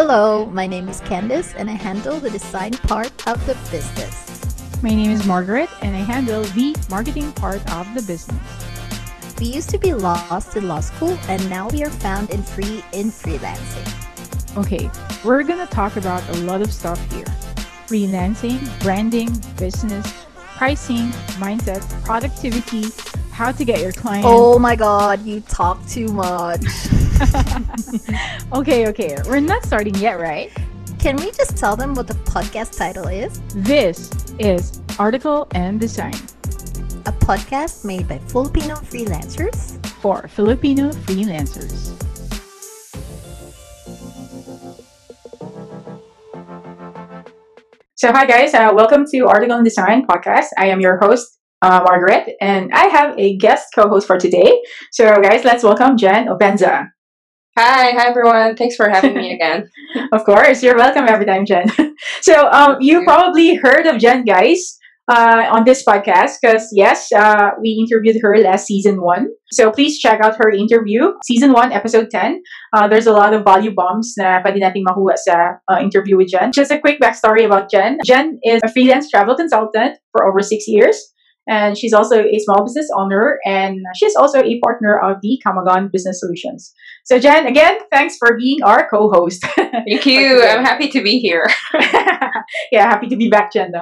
Hello, my name is Candice and I handle the design part of the business. My name is Margaret and I handle the marketing part of the business. We used to be lost in law school and now we are found in free in freelancing. Okay, we're gonna talk about a lot of stuff here freelancing, branding, business, pricing, mindset, productivity, how to get your clients. Oh my god, you talk too much. okay, okay, we're not starting yet, right? Can we just tell them what the podcast title is? This is Article and Design, a podcast made by Filipino freelancers for Filipino freelancers. So, hi guys, uh, welcome to Article and Design podcast. I am your host, uh, Margaret, and I have a guest co-host for today. So, guys, let's welcome Jen Openza. Hi, hi everyone. Thanks for having me again. of course, you're welcome every time, Jen. so, um, you probably heard of Jen, guys, uh, on this podcast because yes, uh, we interviewed her last season one. So please check out her interview, season one, episode ten. Uh, there's a lot of value bombs na pwede nating makuha sa uh, interview with Jen. Just a quick backstory about Jen. Jen is a freelance travel consultant for over six years and she's also a small business owner and she's also a partner of the Kamagon Business Solutions. So Jen, again, thanks for being our co-host. Thank you. I'm happy to be here. yeah, happy to be back, Jen.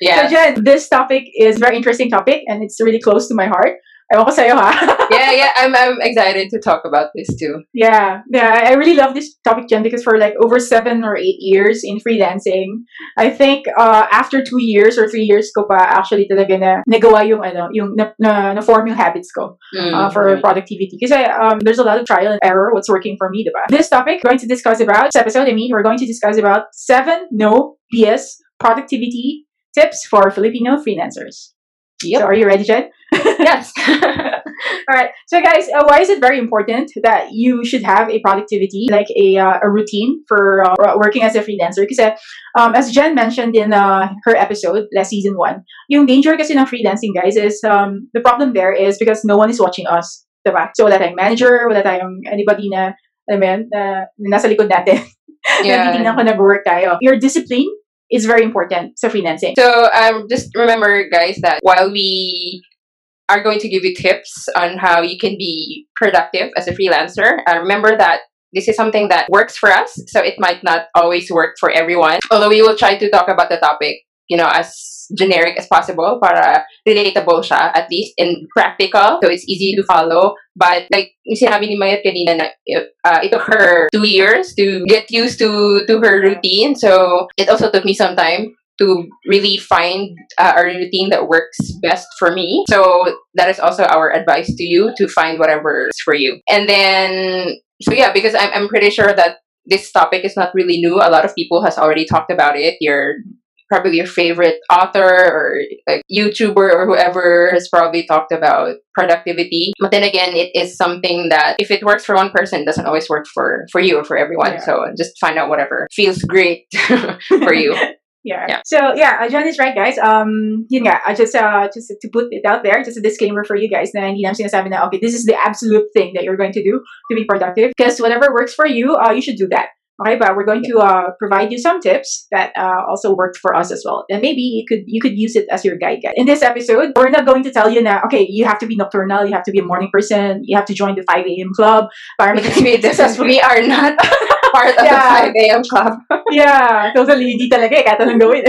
yeah. So Jen, this topic is a very interesting topic and it's really close to my heart. Ewan ko sa'yo, ha? yeah, yeah. I'm, I'm excited to talk about this too. Yeah, yeah. I really love this topic, Jen, because for like over seven or eight years in freelancing, I think uh, after two years or three years ko pa actually talaga na nagawa yung, ano, yung na, na, na form yung habits ko mm, uh, for productivity. Because um, there's a lot of trial and error what's working for me, diba? This topic, we're going to discuss about, this episode, I mean, we're going to discuss about seven no BS productivity tips for Filipino freelancers. Yep. So are you ready, Jen? yes. All right. So, guys, uh, why is it very important that you should have a productivity, like a, uh, a routine for uh, working as a freelancer? Because, um, as Jen mentioned in uh, her episode last season one, yung danger kasi ng freelancing, guys, is um, the problem there is because no one is watching us. Diba? So, wala tayong manager, wala tayong anybody na, alam mo na nasa likod natin. Yeah. na ko nag-work tayo. Your discipline is very important so freelancing. So um, just remember, guys, that while we are going to give you tips on how you can be productive as a freelancer, uh, remember that this is something that works for us, so it might not always work for everyone. Although we will try to talk about the topic, you know, as generic as possible para relatable siya at least and practical so it's easy to follow but like sinabi ni Mayat kanina na uh, it took her two years to get used to to her routine so it also took me some time to really find uh, a routine that works best for me. So that is also our advice to you to find whatever is for you. And then, so yeah, because I'm, I'm pretty sure that this topic is not really new. A lot of people has already talked about it. Your probably your favorite author or like YouTuber or whoever has probably talked about productivity. But then again, it is something that if it works for one person, it doesn't always work for for you or for everyone. Yeah. So just find out whatever feels great for you. Yeah. yeah. So yeah, uh, John is right, guys. Um, yun nga, I just uh, just to put it out there, just a disclaimer for you guys na hindi namin sinasabi na okay, this is the absolute thing that you're going to do to be productive. Because whatever works for you, uh, you should do that. Okay, but we're going to uh, provide you some tips that uh, also worked for us as well, and maybe you could you could use it as your guide. In this episode, we're not going to tell you now. Okay, you have to be nocturnal, you have to be a morning person, you have to join the five a.m. club. We are not part of yeah. the five a.m. club. yeah, totally. Di talaga eh, kahit gawin.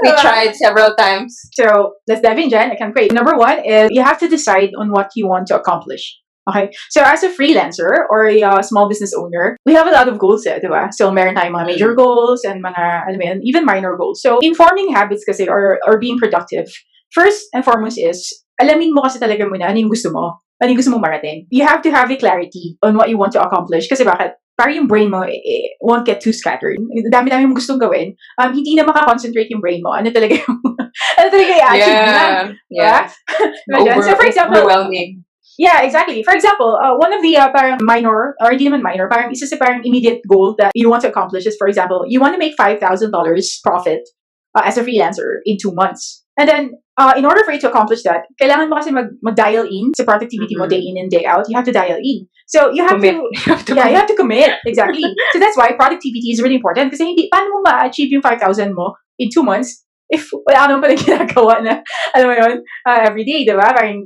we tried several times. So let's dive in, Jen. I can't wait. Number one is you have to decide on what you want to accomplish. Okay. So as a freelancer or a uh, small business owner, we have a lot of goals eh, diba? So meron tayong mga major goals and mga, alam mo even minor goals. So informing habits kasi or, or being productive, first and foremost is, alamin mo kasi talaga muna ano yung gusto mo. Ano yung gusto mo marating. You have to have a clarity on what you want to accomplish. Kasi bakit? Parang yung brain mo eh, eh, won't get too scattered. Dami-dami mo gustong gawin. Um, hindi na makakoncentrate yung brain mo. Ano talaga yung, ano talaga yung action yeah, na. Yeah. yeah. so for example, overwhelming Yeah, exactly. For example, uh, one of the uh, parang minor, or hindi naman minor, parang isa sa parang immediate goal that you want to accomplish is, for example, you want to make $5,000 profit uh, as a freelancer in two months. And then, uh, in order for you to accomplish that, kailangan mo kasi mag, mag-dial in sa productivity mo Mhm. day in and day out. You have to dial in. So, you have Commit. to You have to yeah, you have to commit. Exactly. so that's why productivity is really important. Kasi hindi, paano mo ma-achieve yung 5,000 mo in two months if wala naman pala ginagawa na, alam mo yun, uh, every day, di ba? Parang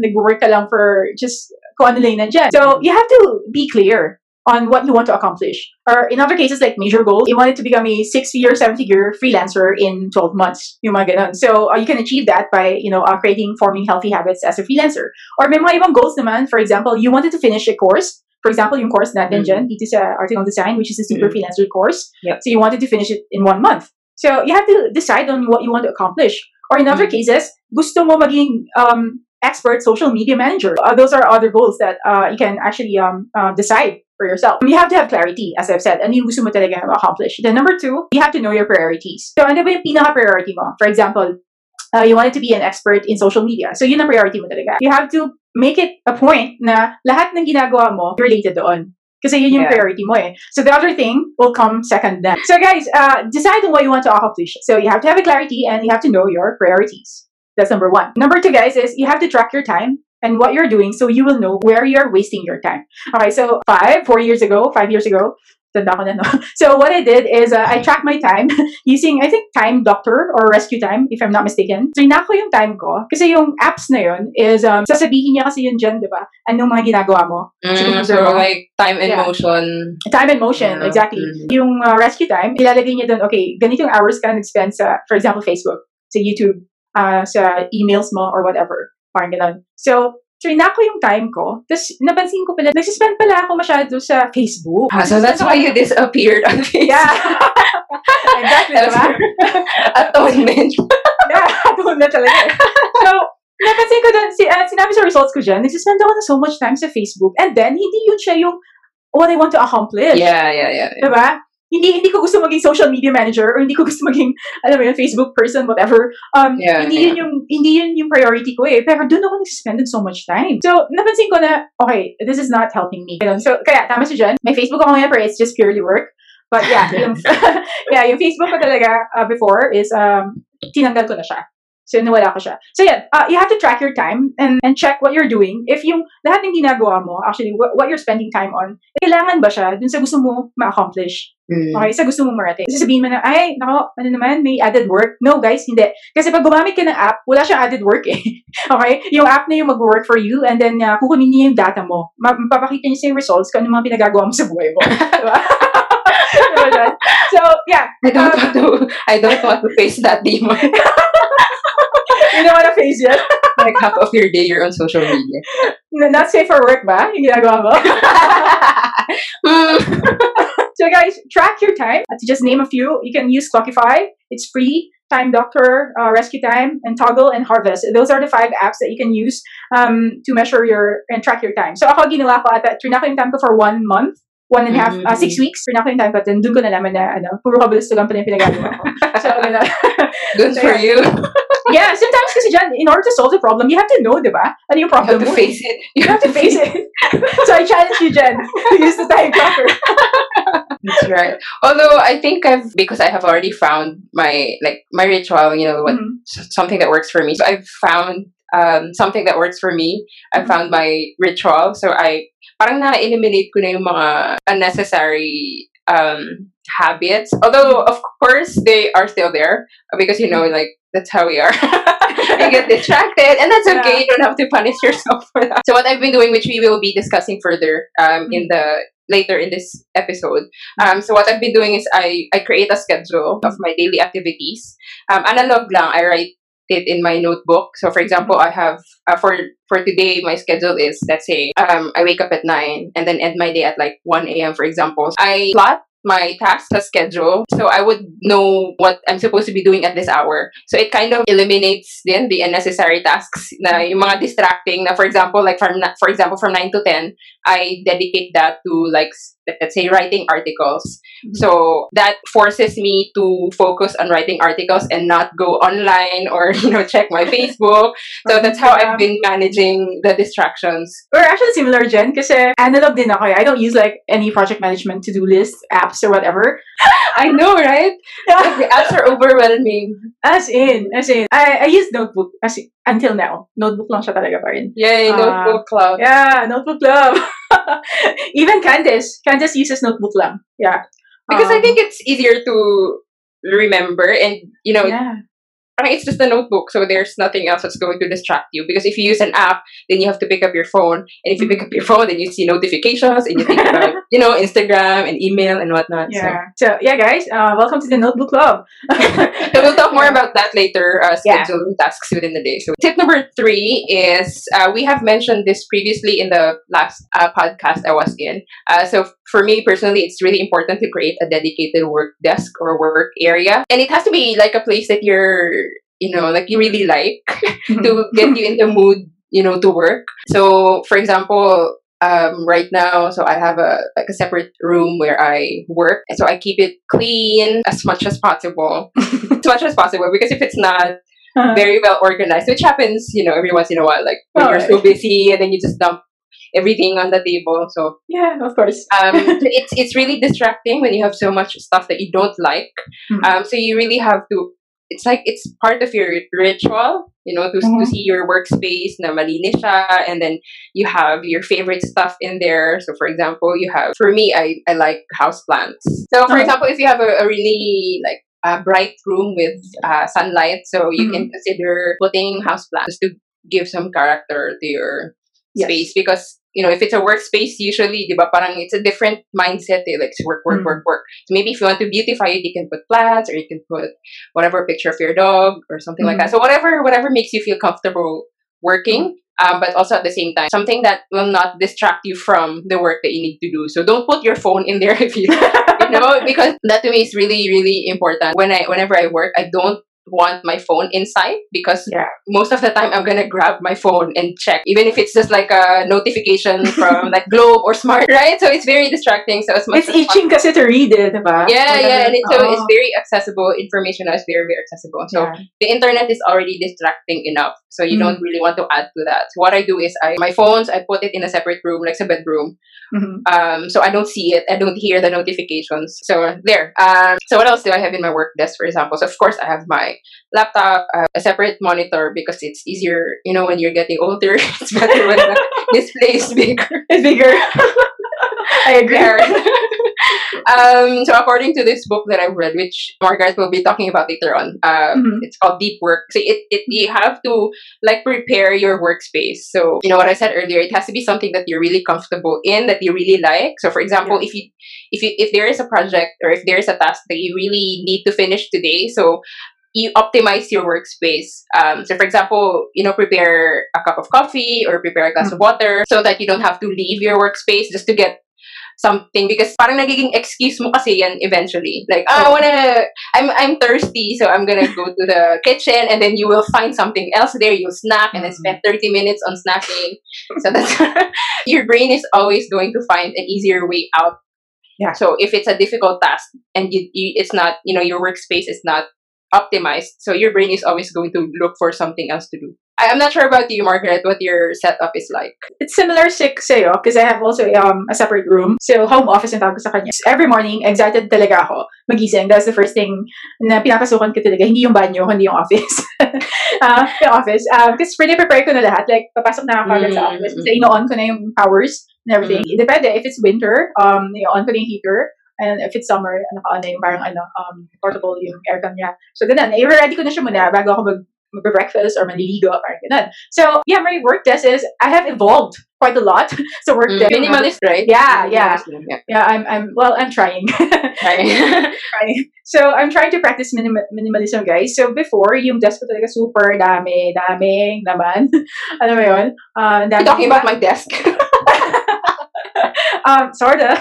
nag-work ka lang for just kung ano lang nandyan. So, you have to be clear on what you want to accomplish. Or in other cases, like major goals, you wanted to become a six-figure, seven-figure freelancer in 12 months. Yung mga ganun. So, uh, you can achieve that by, you know, uh, creating, forming healthy habits as a freelancer. Or may mga ibang goals naman. For example, you wanted to finish a course. For example, yung course natin Mm. dyan, dito sa Article Design, which is a super Mm. freelancer course. Yep. So you wanted to finish it in one month. So you have to decide on what you want to accomplish. Or in other Mm. cases, gusto mo maging um, expert social media manager. Uh, those are other goals that uh, you can actually um, uh, decide for yourself. You have to have clarity, as I've said. Ano yung gusto mo talaga accomplish. Then number two, you have to know your priorities. So ano ba yung pinaka-priority mo? For example, uh, you wanted to be an expert in social media. So yun ang priority mo talaga. You have to make it a point na lahat ng ginagawa mo related doon. Kasi yun yung Yeah. priority mo eh. So the other thing will come second then. So guys, uh, decide on what you want to accomplish. So you have to have a clarity and you have to know your priorities. That's number one. Number two, guys, is you have to track your time and what you're doing so you will know where you're wasting your time. Okay, so five, four years ago, five years ago, tanda ko na, no? So what I did is uh, I tracked my time using, I think, Time Doctor or Rescue Time, if I'm not mistaken. So ko yung time ko. Kasi yung apps na yun is, um, sasabihin niya kasi yun dyan, di ba? Anong mga ginagawa mo. Mm, so mo. like time and Yeah. motion. Time and motion, Yeah. exactly. Mhm. Yung uh, rescue time, ilalagay niya doon, okay, ganitong hours ka nag-spend sa, for example, Facebook, sa YouTube, uh, sa emails mo, or whatever. Parang ganun. So, trinako yung time ko. Tapos, napansin ko pala, nagsispend pala ako masyado sa Facebook. Ah, so that's why you disappeared on Facebook. Yeah. exactly, diba? Atonement. yeah, na talaga. eh. So, napansin ko doon, si, uh, sinabi sa results ko dyan, nagsispend ako na so much time sa Facebook, and then, hindi yun siya yung what I want to accomplish. Yeah, yeah, yeah. yeah. Diba? Hindi hindi ko gusto maging social media manager or hindi ko gusto maging alam mo yun Facebook person whatever. Um Yeah, hindi yun yung hindi yun yung priority ko eh. Pero doon ako nag-spend so much time. So napansin ko na okay, this is not helping me. So kaya tama si Jen. May Facebook ako ngayon pero it's just purely work. But yeah, yung yeah, yung Facebook ko talaga uh, before is um tinanggal ko na siya. So, nawala ko siya. So, yeah, uh, you have to track your time and, and check what you're doing. If yung lahat ng ginagawa mo, actually, what, what you're spending time on, kailangan ba siya dun sa gusto mo ma-accomplish? Mm. Okay, sa gusto mo marating. Sasabihin mo na, ay, nako, ano naman, may added work. No, guys, hindi. Kasi pag gumamit ka ng app, wala siyang added work eh. okay? Yung app na yung mag-work for you and then uh, kukunin niya yung data mo. Ma- Mapapakita niya sa yung results kung ano mga pinagagawa mo sa buhay mo. diba? diba? So, yeah. I don't Um, want to. I don't want to face that demon. You don't wanna face it. like half of your day, you're on social media. N- Not safe for work ba? Yung ginagawa mo? Mm. So guys, track your time. To just name a few, you can use Clockify. It's free. Time Doctor, uh, Rescue Time, and Toggl and Harvest. Those are the five apps that you can use um, to measure your and track your time. So ako ginawa ko ata, trinako yung time ko for one month, one and a half, uh, six weeks. Trinako yung time ko, then doon ko na naman na, ano, puro kabalistugan pa na yung pinagagawa ko. So, Good for you. yeah, sometimes kasi dyan, in order to solve the problem, you have to know, di ba? Ano yung You have to face it. You have to face it. so I challenge you, Jen, to use the time tracker. That's right. Although I think I've because I have already found my like my ritual. You know what Mhm. something that works for me. So I've found um, something that works for me. I Mhm. found my ritual. So I parang na-eliminate ko na yung mga unnecessary um, habits. Although of course they are still there because you know like that's how we are. you get distracted and that's okay. You don't have to punish yourself for that. So what I've been doing, which we will be discussing further um, in the later in this episode. Um, so what I've been doing is I, I create a schedule of my daily activities. Um, analog lang, I write it in my notebook. So for example, I have uh, for for today my schedule is let's say um, I wake up at nine and then end my day at like one a.m. For example, I plot my tasks as schedule so I would know what I'm supposed to be doing at this hour. So it kind of eliminates then the unnecessary tasks na yung mga distracting na for example like from for example from 9 to 10 I dedicate that to like let's say writing articles. So that forces me to focus on writing articles and not go online or you know check my Facebook. So that's how I've been managing the distractions. We're actually similar, Jen, kasi analog din ako eh. I don't use like any project management to-do list apps apps or whatever. I know, right? Like, the apps are overwhelming. As in, as in, I, I use notebook as in, until now. Notebook lang siya talaga pa rin. Yay, Ah. notebook club. Yeah, notebook club. Even Candice. Candice uses notebook lang. Yeah. Because I Um, think it's easier to remember and you know yeah. Parang it's just a notebook so there's nothing else that's going to distract you because if you use an app then you have to pick up your phone and if you pick up your phone then you see notifications and you think about you know instagram and email and whatnot Yeah. So, yeah, guys, uh, welcome to the notebook club. so we'll talk more about that later uh, Yeah. tasks within the day so tip number three is uh, we have mentioned this previously in the last uh, podcast i was in uh, so for me personally it's really important to create a dedicated work desk or work area. And it has to be like a place that you're you know like you really like to get you in the mood, you know, to work. So, for example, um, right now, so I have a like a separate room where I work, and so I keep it clean as much as possible, as much as possible. Because if it's not very well organized, which happens, you know, every once in a while, like when Oh, you're so busy and then you just dump everything on the table. So yeah, of course. um, so it's it's really distracting when you have so much stuff that you don't like. Mhm. Um, so you really have to. It's like it's part of your ritual, you know, to, to Mhm. see your workspace na malinis siya, and then you have your favorite stuff in there. So, for example, you have for me, I I like house plants. So, for Okay. example, if you have a, a really like a bright room with uh, sunlight, so you can consider putting house plants to give some character to your Yes. space because you know if it's a workspace usually di ba parang it's a different mindset eh, like it's work work Mm. work work so maybe if you want to beautify it you can put plants or you can put whatever picture of your dog or something like Mm. that so whatever whatever makes you feel comfortable working um, but also at the same time something that will not distract you from the work that you need to do so don't put your phone in there if you you know because that to me is really really important when i whenever i work i don't want my phone inside because Yeah. most of the time I'm gonna grab my phone and check, even if it's just like a notification from like Globe or Smart, right? So it's very distracting. So as much It's as itching kasi to read it, diba? Yeah, yeah, and it, so it's very accessible. Information is very, very accessible. So yeah. the internet is already distracting enough, so you Mm. don't really want to add to that. So what I do is I my phones I put it in a separate room, like a bedroom, Mhm. um, so I don't see it, I don't hear the notifications. So there. Um, so what else do I have in my work desk, for example? So of course I have my laptop, uh, a separate monitor because it's easier. You know, when you're getting older, it's better when the display is bigger. It's bigger. I agree. Um, so according to this book that I've read, which Margaret will be talking about later on, uh, Mhm. it's called Deep Work. So it, it you have to like prepare your workspace. So you know what I said earlier, it has to be something that you're really comfortable in, that you really like. So for example, if you if you if there is a project or if there is a task that you really need to finish today, so you optimize your workspace. Um, so, for example, you know, prepare a cup of coffee or prepare a glass of water so that you don't have to leave your workspace just to get something because parang nagiging excuse mo kasi yan eventually. Like, ah, I wanna, I'm, I'm thirsty, so I'm gonna go to the kitchen and then you will find something else there. You'll snack and then spend 30 minutes on snacking. So that's, your brain is always going to find an easier way out. Yeah. So if it's a difficult task and you, you it's not, you know, your workspace is not optimized, so your brain is always going to look for something else to do. I, I'm not sure about you, Margaret, what your setup is like. It's similar sa sa'yo because I have also um, a separate room. So, home office ang tawag ko sa kanya. Every morning, excited talaga ako magising. That's the first thing na pinapasukan ko talaga. Hindi yung banyo, hindi yung office. uh, yung office. Uh, because pre-prepare ko na lahat. Like, papasok na ako agad sa Mm, office. mm, Kasi ino-on ko na yung powers and everything. Depende. If it's winter, um, i-on ko na yung heater. And if it's summer, naka-on na yung parang ano, um, portable yung aircon niya. So, ganun. I-ready ko na siya muna bago ako mag mag-breakfast or maliligo, parang ganun. So, yeah, my work desk is, I have evolved quite a lot. so, work desk. Minimalist, right? Yeah, yeah. Minimalist, yeah. Yeah, I'm, I'm, well, I'm trying. Trying. So, I'm trying to practice minim- minimalism, guys. So, before, yung desk ko talaga super dami, daming naman. ano ba yun? Uh, You're talking about my desk. um, sorta.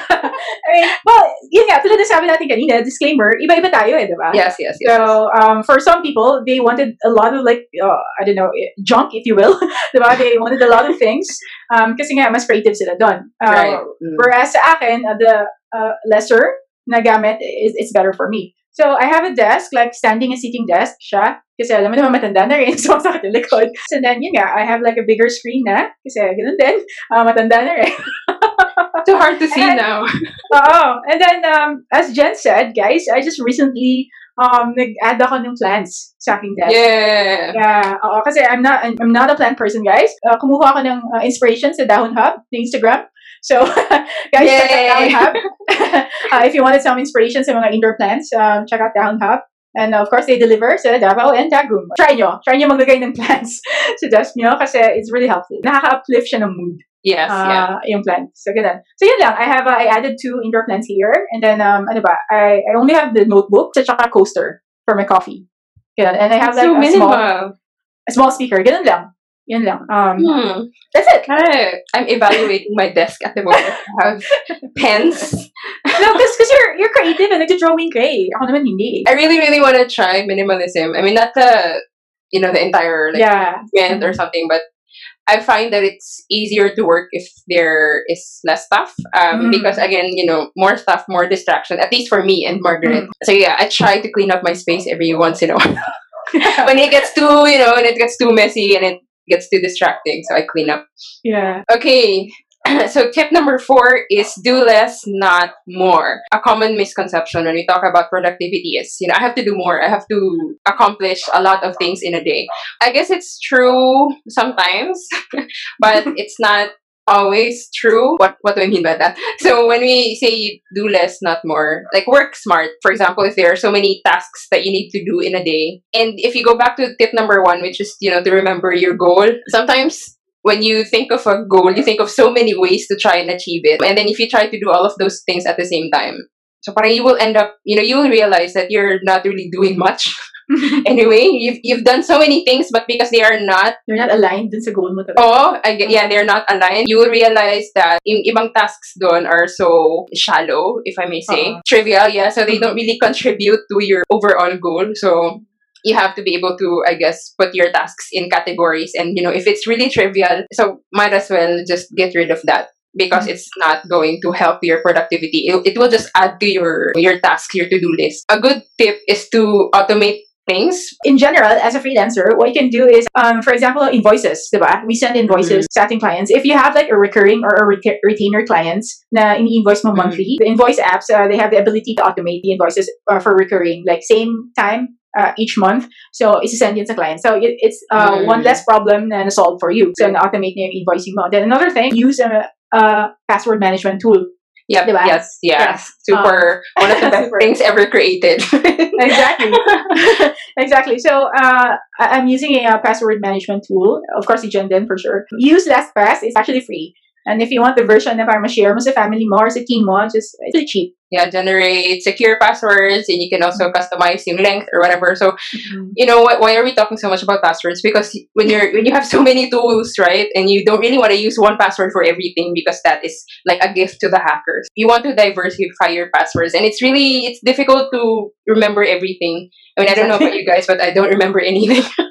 I mean, well, yun nga, tulad na sabi natin kanina, disclaimer, iba-iba tayo eh, di ba? yes, yes, yes. So, um, for some people, they wanted a lot of like, uh, I don't know, junk, if you will. diba? They wanted a lot of things. Um, kasi nga, mas creative sila doon. Uh, right. Mm. Whereas sa akin, uh, the uh, lesser na gamit is it's better for me. So, I have a desk, like standing and sitting desk siya. Kasi alam mo naman matanda na rin, so sakit yung likod. So then, yun nga, I have like a bigger screen na. Kasi ganun din, uh, matanda na rin. Too hard to see And- now. Oh, and then um, as Jen said, guys, I just recently um nag-add ako ng plants sa aking desk. Yeah. Yeah, oo, kasi I'm not I'm not a plant person, guys. Uh, kumuha ako ng uh, inspiration sa Dahon Hub na Instagram. So, guys, check out Yay! Hub. uh, if you wanted some inspiration sa mga indoor plants, um, check out Dahon Hub. And of course, they deliver sa Davao and Tagum. Try nyo. Try nyo maglagay ng plants desk nyo kasi it's really helpful. Nakaka-uplift siya ng mood. Yes, yeah. uh, yung plants. So, ganun. So, yun lang. I have, uh, I added two indoor plants here. And then, um, ano ba? I, I only have the notebook at saka coaster for my coffee. Ganun. And I have like so a small, minimal. a small speaker. Ganun lang. Yun lang. Um, Hmm. That's it. Kinda, I'm evaluating my desk at the moment. I have pens. No, because cause you're, you're creative and nagdo-drawing ka eh. Ako naman hindi. I really, really want to try minimalism. I mean, not the, you know, the entire like yeah. event or something, but I find that it's easier to work if there is less stuff. Um, Mm. because again, you know, more stuff, more distraction. At least for me and Margaret. So yeah, I try to clean up my space every once in a while. when it gets too, you know, when it gets too messy and it gets too distracting, so I clean up. Yeah. Okay. So tip number four is do less, not more. A common misconception when we talk about productivity is, you know, I have to do more. I have to accomplish a lot of things in a day. I guess it's true sometimes, but it's not always true. What what do I mean by that? So when we say do less, not more, like work smart. For example, if there are so many tasks that you need to do in a day, and if you go back to tip number one, which is you know to remember your goal, sometimes when you think of a goal, you think of so many ways to try and achieve it. And then if you try to do all of those things at the same time, so parang you will end up, you know, you will realize that you're not really doing much. anyway, you've, you've done so many things, but because they are not, You're not aligned dun sa goal mo talaga. oh, I yeah, they're not aligned, you will realize that yung ibang tasks doon are so shallow, if I may say. Uh-uh. Trivial, yeah, so they don't really contribute to your overall goal. So you have to be able to, I guess, put your tasks in categories. And, you know, if it's really trivial, so might as well just get rid of that because mm-hmm. it's not going to help your productivity. It, it will just add to your, your task, your to-do list. A good tip is to automate things. in general, as a freelancer, what you can do is, um, for example, invoices, diba? We send invoices sa ating clients. If you have like a recurring or a reta- retainer clients na ini-invoice mo Mhm. monthly, the invoice apps, uh, they have the ability to automate the invoices uh, for recurring, like same time uh, each month. So, isa-send yun sa client. So, it, it's uh, Mm. one less problem na na-solve for you. So, na-automate na yung invoicing mo. Then, another thing, use a, a password management tool. Yep, Diba? yes, yes. Yeah. Super, one of the best things ever created. exactly exactly so uh, i'm using a, uh, password management tool of course you for sure use lastpass it's actually free and if you want the version na parang share mo sa family mo or sa team mo just it's cheap yeah, generate secure passwords and you can also mm-hmm. customize yung length or whatever. So, mm-hmm. you know, why, why are we talking so much about passwords? Because when you're when you have so many tools, right, and you don't really want to use one password for everything because that is like a gift to the hackers. You want to diversify your passwords, and it's really it's difficult to remember everything. I mean, I don't know about you guys, but I don't remember anything.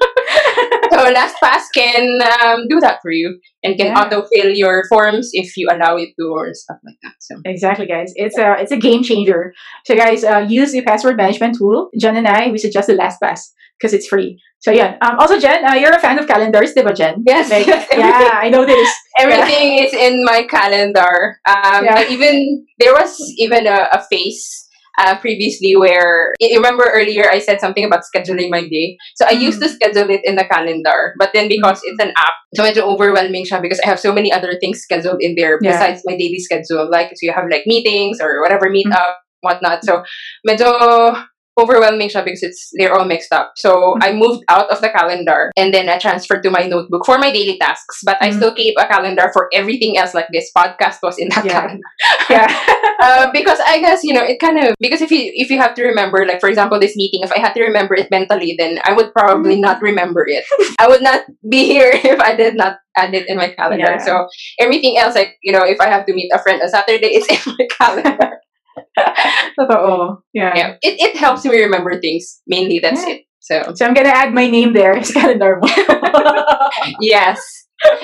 so LastPass can um, do that for you and can Yeah. autofill your forms if you allow it to or stuff like that. So exactly guys it's a it's a game changer so guys uh, use the password management tool jen and i we suggest the lastpass because it's free so yeah um, also jen uh, you're a fan of calendars diba jen yes, like, yeah i know this Everything is in my calendar. Um, Yeah. Even there was even a, a phase uh, previously where you remember earlier I said something about scheduling my day. So I used to mm. schedule it in the calendar, but then because mm. it's an app, so medyo overwhelming siya because I have so many other things scheduled in there Yeah. besides my daily schedule. Like so you have like meetings or whatever meetup, mm. whatnot. So medyo overwhelming siya because it's they're all mixed up. So I moved out of the calendar and then I transferred to my notebook for my daily tasks. But I Mhm. still keep a calendar for everything else. Like this podcast was in that Yeah. calendar. yeah Uh, because I guess you know it kind of because if you if you have to remember like for example this meeting if I had to remember it mentally then I would probably not remember it. I would not be here if I did not add it in my calendar. Yeah. So everything else like you know if I have to meet a friend on Saturday it's in my calendar. Totoo. yeah yeah, it it helps me remember things mainly. That's Yeah. it. So so i'm gonna add my name there It's kind of normal. yes,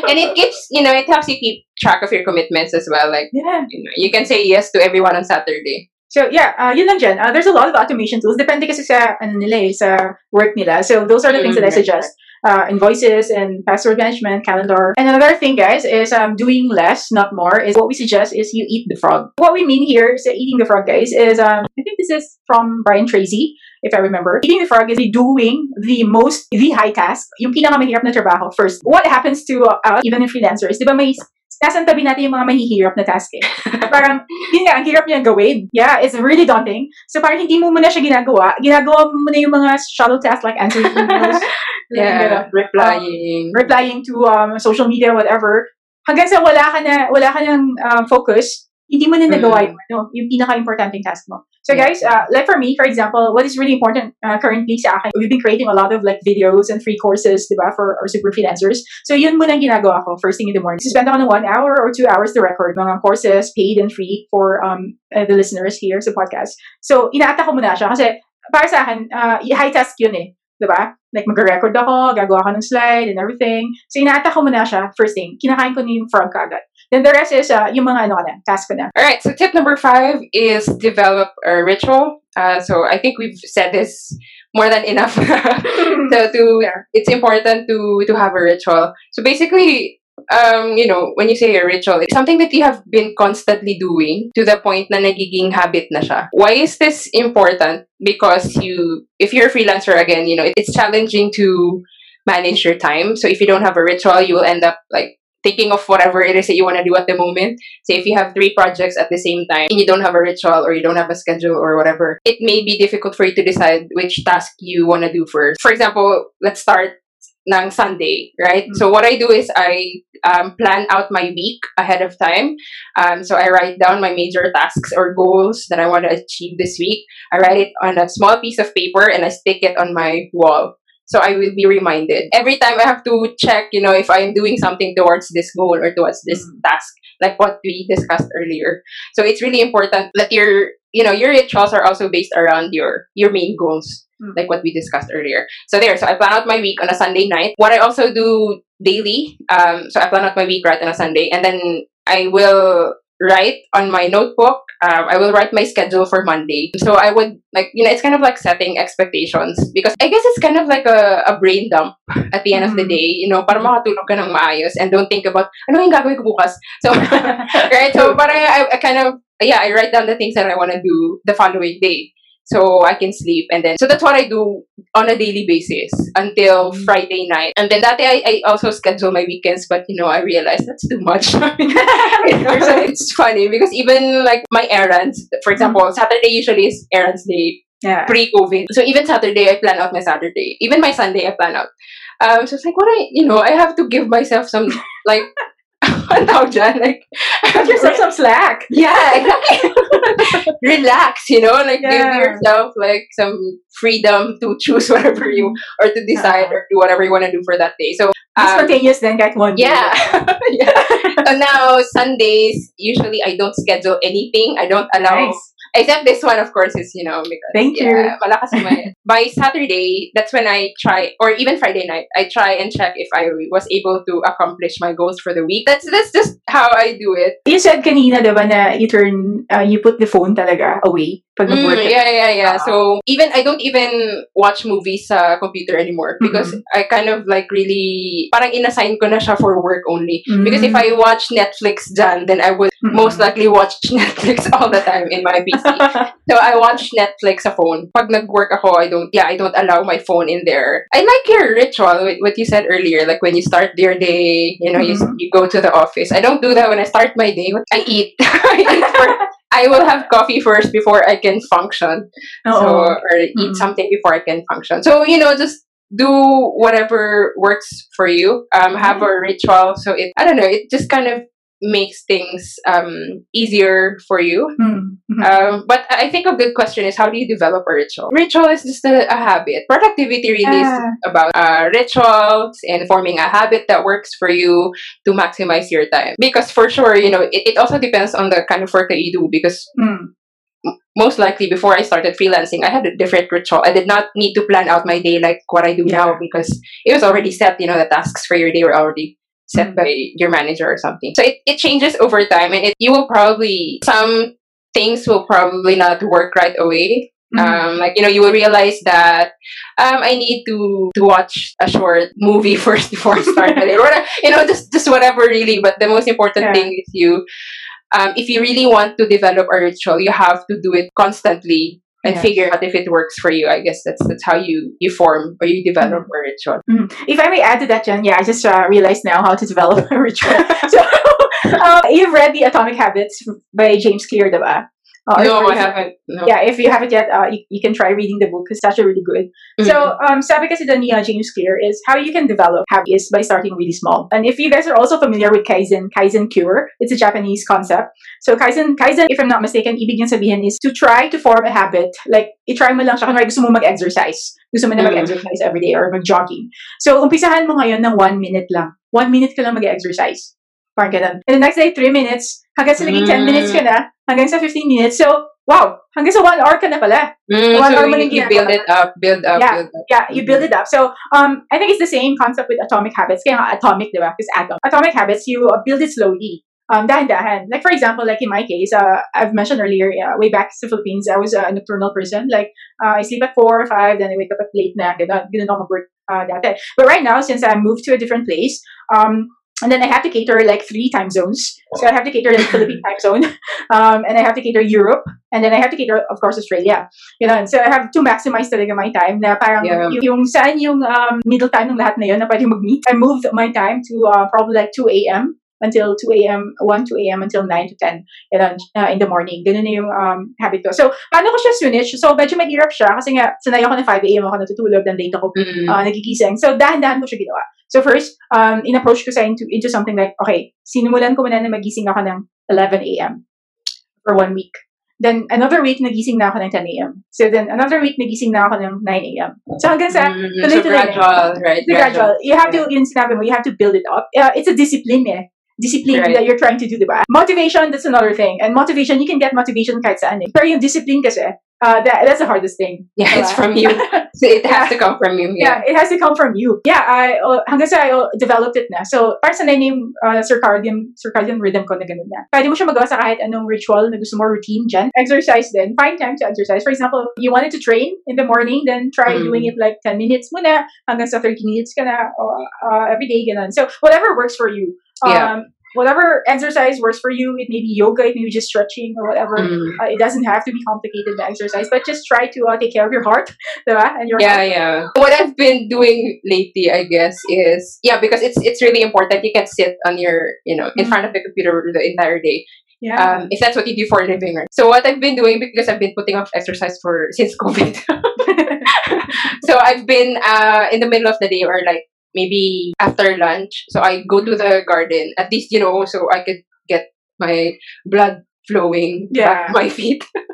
and it keeps you know it helps you keep track of your commitments as well. Like yeah you know you can say yes to everyone on Saturday. So yeah, uh, yun lang dyan. Uh, there's a lot of automation tools. Depende kasi sa, ano nila eh, sa work nila. So those are the things that I Mm, right, suggest. Uh, invoices and password management, calendar. And another thing, guys, is um, doing less, not more. Is what we suggest is you eat the frog. What we mean here, is eating the frog, guys, is um, I think this is from Brian Tracy, if I remember. Eating the frog is doing the most, the high task, yung pinakamahirap na trabaho first. What happens to uh, even in freelancers, di ba may nasa tabi natin yung mga mahihirap na task eh. parang, yun nga, ang hirap niya gawin. Yeah, it's really daunting. So parang hindi mo muna siya ginagawa. Ginagawa mo muna yung mga shallow tasks like answering emails, Yeah, replying. replying to um, social media, whatever. Hanggang sa wala ka na, wala ka ng um, focus, hindi mo na nagawa yung, ano, yung pinaka-importanting task mo. So Yeah. guys, uh, like for me, for example, what is really important uh, currently sa akin, we've been creating a lot of like videos and free courses, di ba, for our super freelancers. So yun muna ang ginagawa ko first thing in the morning. So spend ako ng one hour or two hours to record mga courses, paid and free for um uh, the listeners here sa podcast. So inaata ko muna siya kasi para sa akin, uh, high task yun eh. Di ba? Like mag-record ako, gagawa ko ng slide and everything. So inaata ko muna siya first thing. Kinakain ko na yung frog kagad. Then the rest is uh, yung mga ano ko na, task ko na. All right. So tip number five is develop a ritual. Uh, so I think we've said this more than enough. so to yeah. it's important to to have a ritual. So basically, um, you know, when you say a ritual, it's something that you have been constantly doing to the point na nagiging habit na siya. Why is this important? Because you, if you're a freelancer again, you know, it- it's challenging to manage your time. So if you don't have a ritual, you will end up like thinking of whatever it is that you want to do at the moment. Say if you have three projects at the same time and you don't have a ritual or you don't have a schedule or whatever, it may be difficult for you to decide which task you want to do first. For example, let's start ng Sunday, right? Mm. So what I do is I um, plan out my week ahead of time. Um, so I write down my major tasks or goals that I want to achieve this week. I write it on a small piece of paper and I stick it on my wall. So I will be reminded every time I have to check, you know, if I'm doing something towards this goal or towards this Mm. task, like what we discussed earlier. So it's really important that your, you know, your rituals are also based around your your main goals, Mm. like what we discussed earlier. So there, so I plan out my week on a Sunday night. What I also do daily, um, so I plan out my week right on a Sunday, and then I will write on my notebook. Um, I will write my schedule for Monday. So I would like, you know, it's kind of like setting expectations because I guess it's kind of like a, a brain dump at the end of the Mhm. day, you know, para makatulog ka ng maayos and don't think about, ano yung gagawin ko bukas? So, right? So, I, I, I kind of, yeah, I write down the things that I want to do the following day. So I can sleep and then, so that's what I do on a daily basis until Mm. Friday night. And then that day I, I also schedule my weekends, but you know, I realized that's too much. You know, so it's funny because even like my errands, for example, Saturday usually is errands day yeah. pre-COVID. So even Saturday, I plan out my Saturday. Even my Sunday, I plan out. Um, so it's like, what I, you know, I have to give myself some, like, ano tawag dyan? Like, I have Give yourself some slack. yeah, exactly. Relax, you know, like Yeah. give yourself like some freedom to choose whatever you or to decide or do whatever you want to do for that day. So um, spontaneous then kahit one yeah. yeah. So now Sundays, usually I don't schedule anything. I don't allow Nice. Except this one of course is, you know, because Thank you. yeah, malakas may- By Saturday, that's when I try or even Friday night, I try and check if I was able to accomplish my goals for the week. That's that's just how I do it. You said kanina, diba, na you turn, uh, you put the phone talaga away pag Mm, yeah, yeah, yeah. Ah. So even I don't even watch movies sa computer anymore because Mhm. I kind of like really parang inassign ko na siya for work only. Mm. Because if I watch Netflix dyan, then I would Mm-mm. most likely watch Netflix all the time in my PC. so I watch Netflix sa phone. Pag nag-work ako, I don't, yeah, I don't allow my phone in there. I like your ritual, with what you said earlier, like when you start your day, you know, you, Mhm. you go to the office. I don't do that when I start my day. I eat. I eat I will have coffee first before I can function. So, or eat Mhm. something before I can function. So, you know, just do whatever works for you. Um, have a ritual. So it, I don't know, it just kind of makes things um easier for you. Mm. Mhm. Um, but I think a good question is how do you develop a ritual? Ritual is just a, a habit. Productivity really Yeah. is about uh, rituals and forming a habit that works for you to maximize your time. Because for sure, you know, it, it also depends on the kind of work that you do. Because Mm. most likely before I started freelancing, I had a different ritual. I did not need to plan out my day like what I do now because it was already set. You know, the tasks for your day were already set Mm. by your manager or something. So it, it changes over time, and it you will probably some things will probably not work right away. Mhm. Um, like you know, you will realize that um, I need to to watch a short movie first before I start it. Or whatever, you know, just just whatever really. But the most important Yeah. thing is you. Um, if you really want to develop a ritual, you have to do it constantly and figure out if it works for you. I guess that's that's how you you form or you develop a ritual. If I may add to that, Jen, yeah, I just uh, realized now how to develop a ritual. so, um, you've read The Atomic Habits by James Clear, diba? Uh, no, I haven't. No. Yeah, if you haven't yet, uh, you, you can try reading the book because it's actually really good. Mhm. So, um, sabi kasi doon ni James Clear is how you can develop habits by starting really small. And if you guys are also familiar with Kaizen, Kaizen Cure, it's a Japanese concept. So, Kaizen, Kaizen, if I'm not mistaken, ibig niyang sabihin is to try to form a habit. Like, i-try mo lang siya. Kunwari, gusto mo mag-exercise. Gusto mo na Mm. mag-exercise every day or mag-jogging. So, umpisahan mo ngayon ng one minute lang. One minute ka lang mag-exercise. Parang ganun. And the next day, three minutes. Hanggang sa naging 10 Mm. minutes ka na. Hanggang sa 15 minutes. So, wow! Hanggang sa one hour ka na pala. Mm, One so hour mo you, you build it up, build up, Yeah. build up. Yeah, you build it up. So, um, I think it's the same concept with atomic habits. Kaya atomic, di ba? Because atom. Atomic habits, you uh, build it slowly. Um, dahan-dahan. Like, for example, like in my case, uh, I've mentioned earlier, uh, way back to the Philippines, I was a nocturnal person. Like, uh, I sleep at 4 or 5, then I wake up at late na. Ganun, ganun ako mag-work uh, dati. But right now, since I moved to a different place, um, and then I have to cater like three time zones. So I have to cater like Philippine time zone, um, and I have to cater Europe, and then I have to cater, of course, Australia. You know, so I have to maximize talaga my time na parang Yeah. y- yung saan yung um, middle time ng lahat na yun na pwede mag-meet. I moved my time to uh, probably like 2 a.m. until 2 a.m., 1, 2 a.m. until 9 to 10 you know, uh, in the morning. Ganun na yung um, habit ko. So, paano ko siya switch? So, medyo mahirap siya kasi nga, sanay ako na 5 a.m. ako natutulog, then late ako Mm. uh, nagigising. So, dahan-dahan ko siya ginawa. So, first, um, in-approach ko sa into, into something like, okay, sinimulan ko muna na magising ako ng 11 a.m. for one week. Then, another week, nagising na ako ng 10 a.m. So, then, another week, nagising na ako ng 9 a.m. So, hanggang sa, Mm, so tuloy-tuloy na. gradual, right? the gradual. You have to, yun sinabi mo, you have to build it up. Uh, it's a discipline eh. Discipline Right. that you're trying to do, diba? Motivation, that's another thing. And motivation, you can get motivation kahit saan eh. Pero yung discipline kasi, uh, that, that's the hardest thing. Yeah, it's from you. It has Yeah. to come from you. Yeah, Yeah. it has to come from you. Yeah, I uh, hanggang sa I uh, developed it na. So, para sa yung uh, circadian circadian rhythm ko na ganun na. Pwede mo siya magawa sa kahit anong ritual na gusto mo, routine dyan. Exercise din. Find time to exercise. For example, you wanted to train in the morning, then try Mm. doing it like 10 minutes muna, hanggang sa 30 minutes ka na uh, uh, every day, ganun. So, whatever works for you. Um, Yeah. Whatever exercise works for you, it may be yoga, it may be just stretching or whatever. Mm. Uh, it doesn't have to be complicated, the exercise, but just try to uh, take care of your heart, diba? And your Yeah, health. yeah. What I've been doing lately, I guess, is yeah, because it's it's really important. You can sit on your, you know, in Mm. front of the computer the entire day. Yeah. Um, if that's what you do for a living, right? So what I've been doing because I've been putting off exercise for since COVID. so I've been uh in the middle of the day or like maybe after lunch. So I go to the garden at least you know so I could get my blood flowing Yeah. back my feet.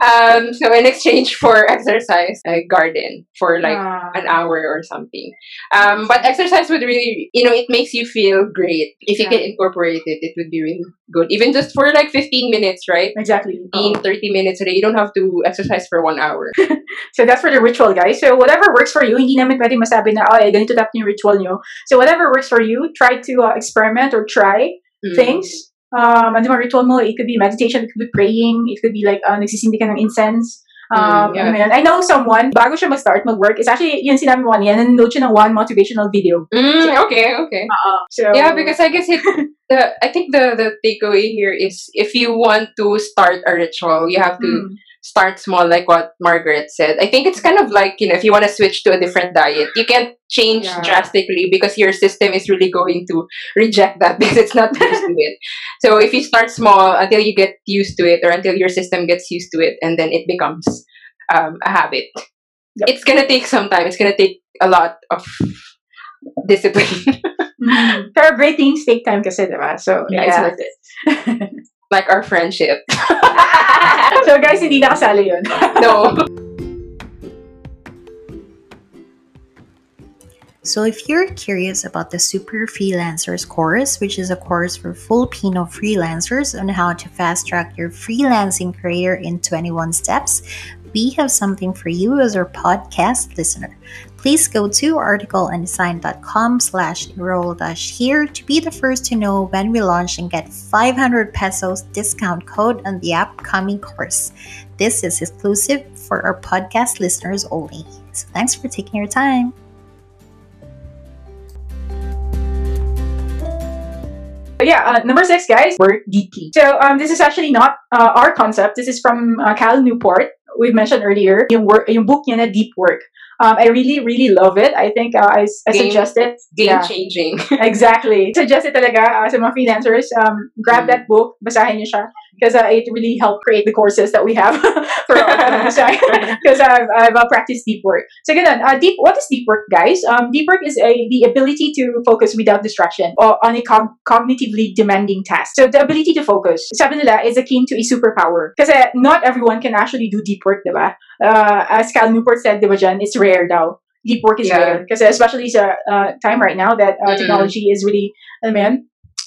um, so in exchange for exercise, I garden for like Ah. an hour or something. Um, but exercise would really, you know, it makes you feel great. If you can incorporate it, it would be really good. Even just for like 15 minutes, right? Exactly. 15, 30 minutes a day. You don't have to exercise for one hour. So that's for the ritual, guys. So whatever works for you, hindi namin pwede masabi na, oh, eh, ganito dapat yung ritual nyo. So whatever works for you, try to uh, experiment or try Mm. things. Um, ano ritual mo, it could be meditation, it could be praying, it could be like, uh, nagsisindi ka ng incense. Um, Mm, yeah. ano yun. I know someone, bago siya mag-start mag-work, it's actually, yun sinabi mo kanina, nanonood siya ng one motivational video. Mm, okay, okay. So, Yeah, because I guess it. The I think the the takeaway here is if you want to start a ritual, you have to Mm. Start small, like what Margaret said. I think it's kind of like you know if you want to switch to a different diet, you can't change Yeah. drastically because your system is really going to reject that because it's not used to it. So if you start small until you get used to it, or until your system gets used to it, and then it becomes um, a habit. Yep. It's gonna take some time. It's gonna take a lot of discipline. Pero great things take time kasi, diba? So, yeah, it's worth it. Like our friendship. so, guys, hindi nakasali yun. no. So, if you're curious about the Super Freelancers course, which is a course for Filipino freelancers on how to fast track your freelancing career in 21 steps, we have something for you as our podcast listener. Please go to articleanddesign.com slash enroll dash here to be the first to know when we launch and get 500 pesos discount code on the upcoming course. This is exclusive for our podcast listeners only. So thanks for taking your time. But yeah, uh, number six, guys, work deeply. So um, this is actually not uh, our concept. This is from uh, Cal Newport. We've mentioned earlier yung work, yung book niya na Deep Work. Um, I really, really love it. I think uh, I, I Game- suggest it. Game Yeah. changing. exactly. Suggest it talaga uh, sa mga freelancers. Um, grab Mm. that book, basahin niyo siya. Because uh, it really helped create the courses that we have for Because I've, I've uh, practiced deep work. So ganun, uh, deep, what is deep work, guys? Um, deep work is a, the ability to focus without distraction or on a cog- cognitively demanding task. So the ability to focus, sabi nila, is akin to a superpower. Kasi not everyone can actually do deep work, diba? Uh, as Cal Newport said, diba dyan, it's rare daw. Deep work is Yeah. rare. Kasi especially sa uh, time right now that uh, Mm. technology is really, mo yun,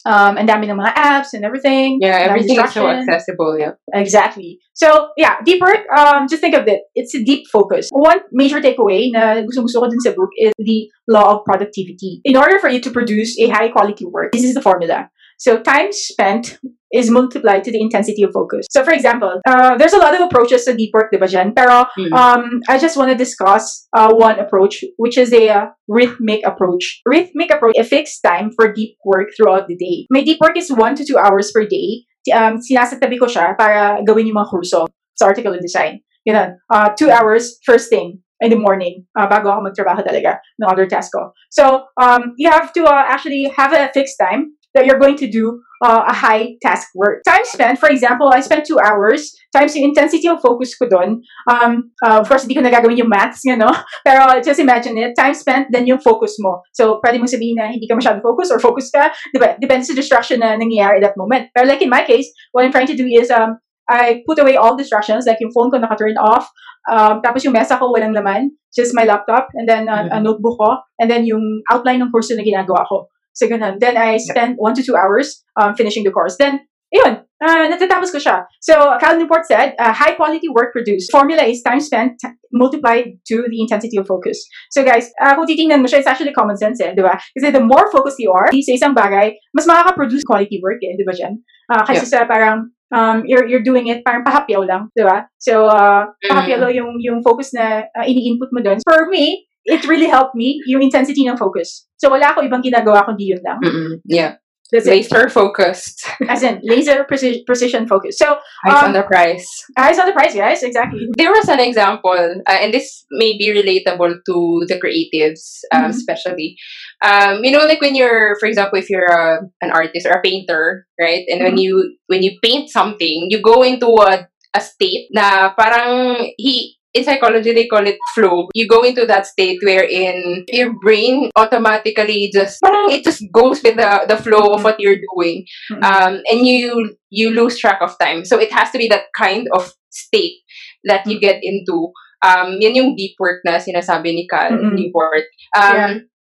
um, and dami ng my apps and everything. Yeah, everything is so accessible. Yeah. Exactly. So, yeah, deep work, um, just think of it. It's a deep focus. One major takeaway na gusto-gusto ko din sa book is the law of productivity. In order for you to produce a high quality work, this is the formula. So, time spent is multiplied to the intensity of focus. So, for example, uh, there's a lot of approaches to deep work, diba dyan? Pero, Mm. um, I just want to discuss uh, one approach, which is a uh, rhythmic approach. Rhythmic approach, a fixed time for deep work throughout the day. My deep work is one to two hours per day. Um, sinasatabi ko siya para gawin yung mga kurso sa article and design. Ganun. Uh, two hours first thing in the morning uh, bago ako magtrabaho talaga ng other task ko. So, um, you have to uh, actually have a fixed time that you're going to do uh, a high task work. Time spent, for example, I spent two hours times yung intensity of focus ko doon. Um, uh, of course, hindi ko nagagawin yung maths, you know? Pero just imagine it. Time spent, then yung focus mo. So, pwede mong sabihin na hindi ka masyado focus or focus ka. Diba? Depende sa distraction na nangyayari at that moment. Pero like in my case, what I'm trying to do is um, I put away all distractions, like yung phone ko naka-turn off, um, tapos yung mesa ko walang laman, just my laptop, and then uh, a notebook ko, and then yung outline ng kurso na ginagawa ko. So, ganun. Then, I spend one to two hours um, finishing the course. Then, yun, uh, natatapos ko siya. So, Cal Newport said, uh, high quality work produced. Formula is time spent t- multiplied to the intensity of focus. So, guys, uh, kung titingnan mo siya, it's actually common sense eh, di ba? Kasi the more focused you are sa isang bagay, mas makaka-produce quality work eh, di ba dyan? Uh, kasi sa parang, um, you're, you're doing it parang pahapyaw lang, di ba? So, uh, pahapyaw lang yung, yung focus na uh, ini-input mo doon. For me, it really helped me yung intensity ng focus. So, wala ako ibang ginagawa kundi yun lang. Mm-mm. Yeah. That's it. Laser focused. As in, laser preci- precision focus. So, Eyes Um, on the prize. eyes on the prize, guys. Exactly. There was an example, uh, and this may be relatable to the creatives, um, Mhm. especially. Um, you know, like when you're, for example, if you're a, an artist or a painter, right? And when Mhm. you when you paint something, you go into a a state na parang he in psychology they call it flow. You go into that state wherein your brain automatically just it just goes with the the flow of what you're doing Mhm. um, and you you lose track of time. So it has to be that kind of state that you get into. Um, yun yung deep work na sinasabi ni Cal Mm-mm. Newport. Um, Yeah.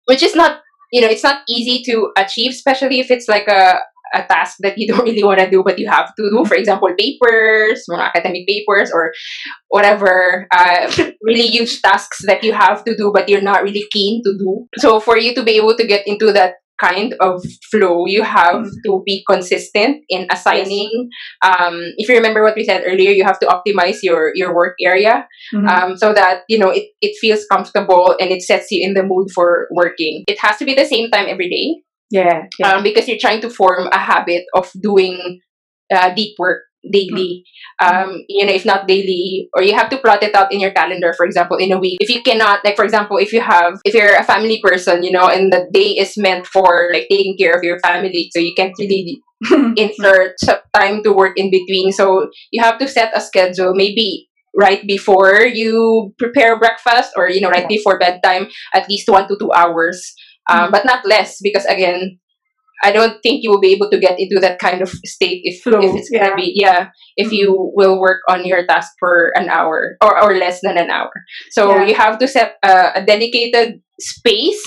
Which is not, you know, it's not easy to achieve, especially if it's like a a task that you don't really want to do, but you have to do. For example, papers, mga academic papers, or whatever uh, really huge tasks that you have to do, but you're not really keen to do. So for you to be able to get into that kind of flow, you have to be consistent in assigning. Um, if you remember what we said earlier, you have to optimize your your work area Mhm. um, so that you know it, it feels comfortable and it sets you in the mood for working. It has to be the same time every day yeah. yeah. um, because you're trying to form a habit of doing uh, deep work daily. Um, you know, if not daily, or you have to plot it out in your calendar. For example, in a week, if you cannot, like for example, if you have, if you're a family person, you know, and the day is meant for like taking care of your family, so you can't really insert some time to work in between. So you have to set a schedule, maybe right before you prepare breakfast or you know right before bedtime, at least one to two hours, um, but not less because again. I don't think you will be able to get into that kind of state if, Flow, if it's gonna be yeah if you will work on your task for an hour or, or less than an hour. So Yeah. you have to set a, a dedicated space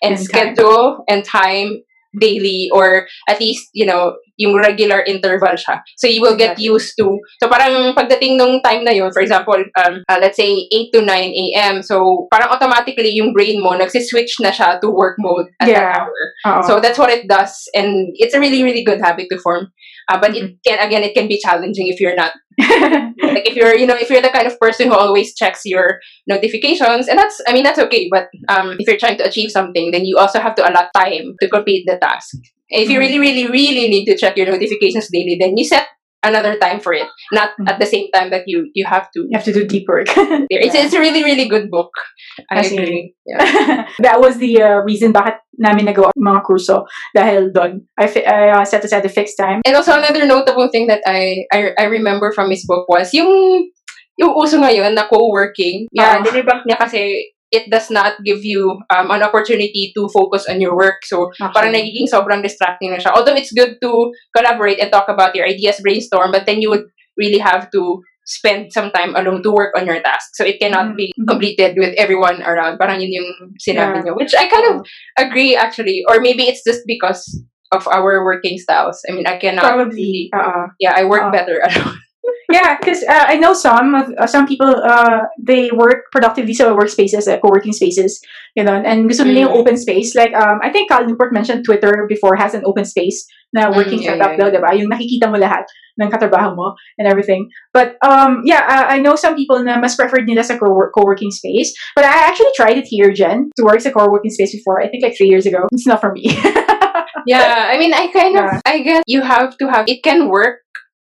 and And time. schedule and time daily or at least, you know, yung regular interval siya. So you will get used to. So parang pagdating nung time na yun, for example, um, uh, let's say 8 to 9 a.m. So parang automatically yung brain mo nagsiswitch na siya to work mode at Yeah. that hour. Oo. So that's what it does, and it's a really, really good habit to form. Uh, but Mm-hmm. it can again, it can be challenging if you're not like if you're, you know, if you're the kind of person who always checks your notifications, and that's, I mean, that's okay. But um, if you're trying to achieve something, then you also have to allot time to complete the task. If you Mhm. really, really, really need to check your notifications daily, then you set another time for it, not Mhm. at the same time that you you have to. you have to do deep work. It's, Yeah. it's a really, really good book. I see. agree. Yeah. that was the uh, reason bakit namin nagawa mga kurso dahil doon. I, fi- I uh, set aside a fixed time. And also another notable thing that I I, I remember from his book was yung yung uso ngayon na co-working. Yeah, Oo. dinibunk niya kasi it does not give you um, an opportunity to focus on your work. So, parang nagiging sobrang distracting na siya. Although it's good to collaborate and talk about your ideas, brainstorm, but then you would really have to spend some time alone to work on your task. So it cannot be Mhm. completed with everyone around. Parang yun yung sinabi Yeah. niya. Which I kind of agree actually. Or maybe it's just because of our working styles. I mean, I cannot Probably. Uh, yeah, I work Oo. better alone. Yeah, because uh, I know some of uh, some people uh, they work productively sa workspaces, uh, co-working spaces, you know, and gusto nila yung Mm. open space. Like um, I think Cal Newport mentioned Twitter before has an open space na working Mm, yeah, setup yeah, daw, diba? Yung nakikita mo lahat ng katrabaho mo and everything. But um, yeah, uh, I know some people na mas preferred nila sa co- co-working space. But I actually tried it here, Jen, to work sa co-working space before. I think like three years ago. It's not for me. yeah, I mean, I kind Yeah. of, I guess you have to have, it can work,